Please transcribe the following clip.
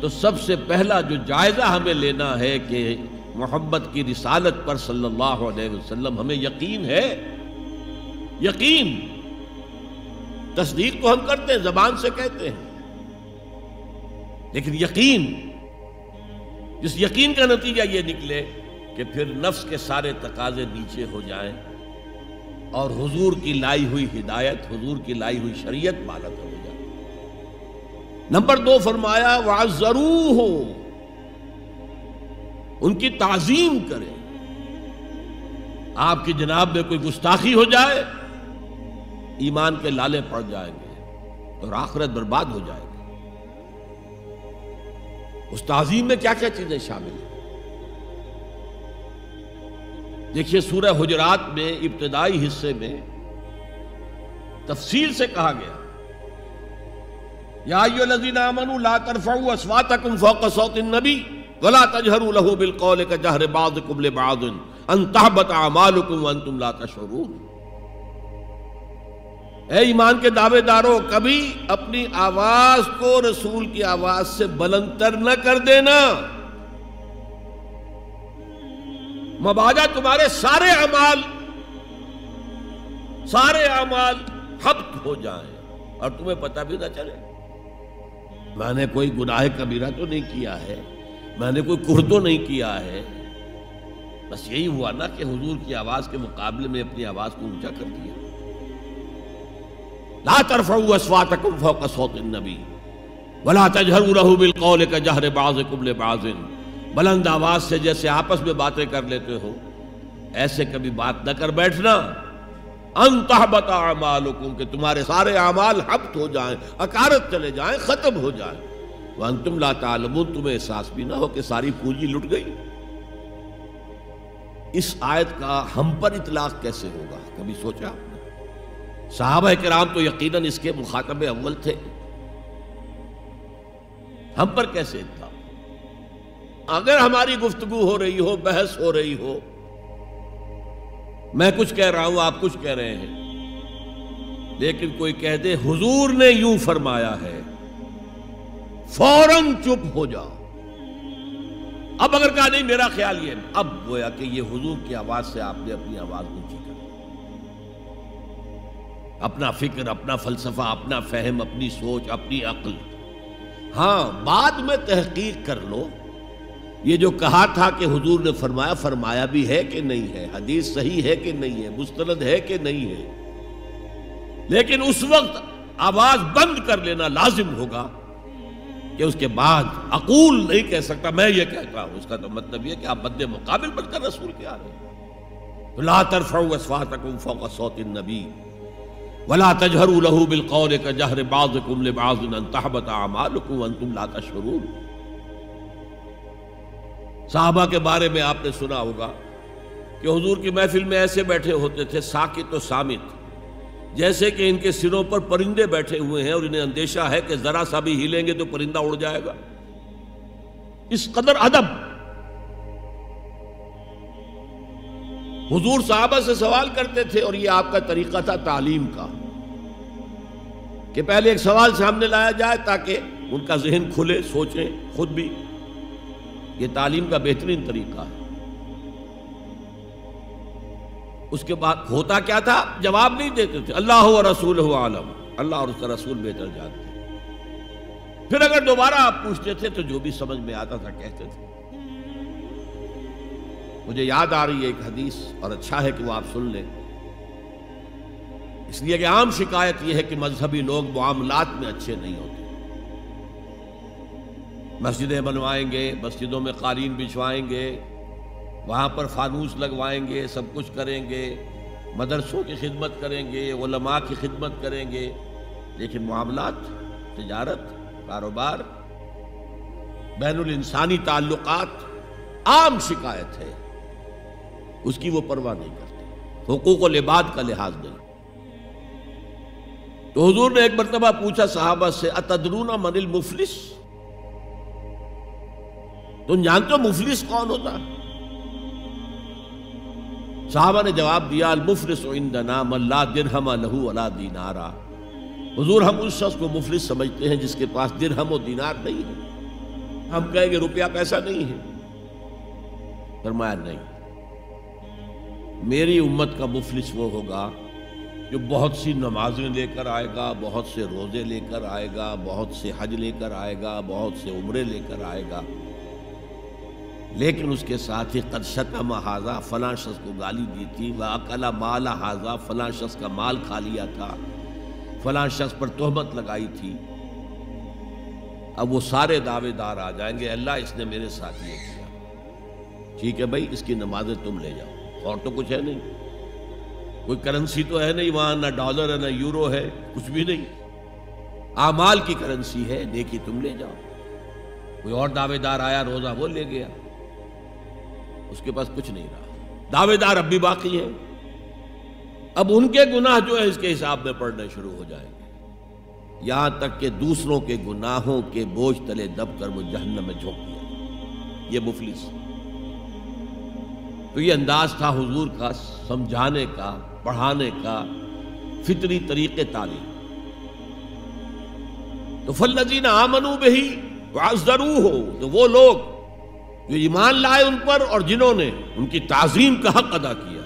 تو سب سے پہلا جو جائزہ ہمیں لینا ہے کہ محمد کی رسالت پر صلی اللہ علیہ وسلم ہمیں یقین ہے، یقین۔ تصدیق تو ہم کرتے ہیں، زبان سے کہتے ہیں۔ لیکن یقین، جس یقین کا نتیجہ یہ نکلے کہ پھر نفس کے سارے تقاضے نیچے ہو جائیں اور حضور کی لائی ہوئی ہدایت، حضور کی لائی ہوئی شریعت مالت ہو۔ نمبر دو فرمایا وہ ضرور ہو ان کی تعظیم کرے آپ کی جناب میں کوئی گستاخی ہو جائے، ایمان کے لالے پڑ جائیں گے اور آخرت برباد ہو جائے گی۔ اس تعظیم میں کیا کیا چیزیں شامل ہیں؟ دیکھیے، سورہ حجرات میں ابتدائی حصے میں تفصیل سے کہا گیا یا ایو الذین آمنوا لا ترفعوا اصواتکم فوق صوت النبی ولا تجهروا له بالقول كجهر بعضكم لبعض ان تحبط اعمالكم وانتم لا تشعرون۔ اے ایمان کے دعوے داروں کبھی اپنی آواز کو رسول کی آواز سے بلندر نہ کر دینا۔ مباجہ تمہارے سارے اعمال سارے اعمال حبت ہو جائیں اور تمہیں پتہ بھی نہ چلے۔ میں نے کوئی گناہ کبیرہ تو نہیں کیا ہے؟ میں نے کوئی کر تو نہیں کیا ہے؟ بس یہی ہوا نا کہ حضور کی آواز کے مقابلے میں اپنی آواز کو اونچا کر دیا۔ لا ترفعوا اصواتکم فوق صوت النبی۔ ولا تجهروا له بالقول كجهر بعضكم لبعض۔ بلند آواز سے جیسے آپس میں باتیں کر لیتے ہو، ایسے کبھی بات نہ کر بیٹھنا۔ ان اعمالکم، کہ تمہارے سارے اعمال حبط ہو جائیں، اکارت چلے جائیں، ختم ہو جائیں۔ وانتم لا تعلمون، تمہیں احساس بھی نہ ہو کہ ساری پونجی لٹ گئی۔ اس آیت کا ہم پر اطلاق کیسے ہوگا؟ کبھی سوچا صحابہ کرام تو یقیناً اس کے مخاطب اول تھے۔ ہم پر کیسے اطلاق؟ اگر ہماری گفتگو ہو رہی ہو، بحث ہو رہی ہو میں کچھ کہہ رہا ہوں، آپ کچھ کہہ رہے ہیں۔ لیکن کوئی کہہ دے، حضور نے یوں فرمایا ہے، فوراً چپ ہو جاؤ۔ اب اگر کہا نہیں، میرا خیال یہ اب گویا کہ یہ حضور کی آواز سے آپ نے اپنی آواز اونچی کر اپنا فکر، اپنا فلسفہ، اپنا فہم، اپنی سوچ، اپنی عقل۔ ہاں بعد میں تحقیق کر لو۔ یہ جو کہا تھا کہ حضور نے فرمایا فرمایا بھی ہے کہ نہیں ہے، حدیث صحیح ہے کہ نہیں ہے، مستند ہے کہ نہیں ہے۔ لیکن اس وقت آواز بند کر لینا لازم ہوگا کہ اس کے بعد اقول نہیں کہہ سکتا، میں یہ کہتا ہوں۔ اس کا تو مطلب یہ کہ آپ بد مقابل بن کر رسول کے آ رہے ہیں لا ترفعوا اصواتکم فوق صوت النبی ولا تجهروا له بالقول كجهر بعضكم لبعض ان تحبط اعمالكم وانتم لا تشعرون۔ صحابہ کے بارے میں آپ نے سنا ہوگا کہ حضور کی محفل میں ایسے بیٹھے ہوتے تھے، ساکت و سامت، جیسے کہ ان کے سروں پر پرندے بیٹھے ہوئے ہیں اور انہیں اندیشہ ہے کہ ذرا سا بھی ہلیں گے تو پرندہ اڑ جائے گا۔ اس قدر ادب۔ حضور صحابہ سے سوال کرتے تھے اور یہ آپ کا طریقہ تھا تعلیم کا، کہ پہلے ایک سوال سامنے لایا جائے تاکہ ان کا ذہن کھلے، سوچیں، خود بھی۔ یہ تعلیم کا بہترین طریقہ ہے۔ اس کے بعد ہوتا کیا تھا؟ جواب نہیں دیتے تھے۔ اللہ و رسول عالم۔ اللہ اور اس کا رسول بہتر جانتے پھر اگر دوبارہ آپ پوچھتے تھے تو جو بھی سمجھ میں آتا تھا کہتے تھے۔ مجھے یاد آ رہی ہے ایک حدیث اور اچھا ہے کہ وہ آپ سن لیں۔ اس لیے کہ عام شکایت یہ ہے کہ مذہبی لوگ معاملات میں اچھے نہیں ہوتے۔ مسجدیں بنوائیں گے، مسجدوں میں قالین بچھوائیں گے، وہاں پر فانوس لگوائیں گے، سب کچھ کریں گے، مدرسوں کی خدمت کریں گے، علماء کی خدمت کریں گے۔ لیکن معاملات، تجارت، کاروبار، بین الانسانی تعلقات عام شکایت ہے۔ اس کی وہ پرواہ نہیں کرتے۔ حقوق و لباد کا لحاظ نہیں۔ تو حضور نے ایک مرتبہ پوچھا صحابہ سے، اتدرون من المفلس؟ تم جانتے ہو مفلس کون ہوتا صحابہ نے جواب دیا، المفلس عندنا من لا درہم لہو ولا دینارا۔ حضور ہم اس شخص کو مفلس سمجھتے ہیں جس کے پاس درہم و دینار نہیں ہے۔ ہم کہیں گے روپیہ پیسہ نہیں ہے۔ فرمایا، نہیں۔ میری امت کا مفلس وہ ہوگا جو بہت سی نمازیں لے کر آئے گا، بہت سے روزے لے کر آئے گا، بہت سے حج لے کر آئے گا، بہت سے عمرے لے کر آئے گا۔ لیکن اس کے ساتھ ہی قدشت حاضہ فلاں شخص کو گالی دی تھی، وہ اکلا مالا حاضہ فلاں شخص کا مال کھا لیا تھا۔ فلاں شخص پر تہمت لگائی تھی۔ اب وہ سارے دعوے دار آ جائیں گے، اللہ اس نے میرے ساتھ یہ کیا۔ ٹھیک ہے بھائی، اس کی نمازیں تم لے جاؤ۔ اور تو کچھ ہے نہیں۔ کوئی کرنسی تو ہے نہیں وہاں، نہ ڈالر ہے، نہ یورو ہے، کچھ بھی نہیں۔ آمال کی کرنسی ہے دیکھی تم لے جاؤ۔ کوئی اور دعوے دار آیا، روزہ وہ لے گیا۔ اس کے پاس کچھ نہیں رہا۔ دعوے دار اب بھی باقی ہے۔ اب ان کے گناہ جو ہے اس کے حساب میں پڑھنے شروع ہو جائیں گے۔ یہاں تک کہ دوسروں کے گناہوں کے بوجھ تلے دب کر وہ جہنم میں جھونک دیا۔ یہ مفلس۔ تو یہ انداز تھا حضور کا سمجھانے کا، پڑھانے کا فطری طریقے تعلیم۔ تو فلزین آمنو بہی ضرور ہو تو وہ لوگ جو ایمان لائے ان پر اور جنہوں نے ان کی تعظیم کا حق ادا کیا۔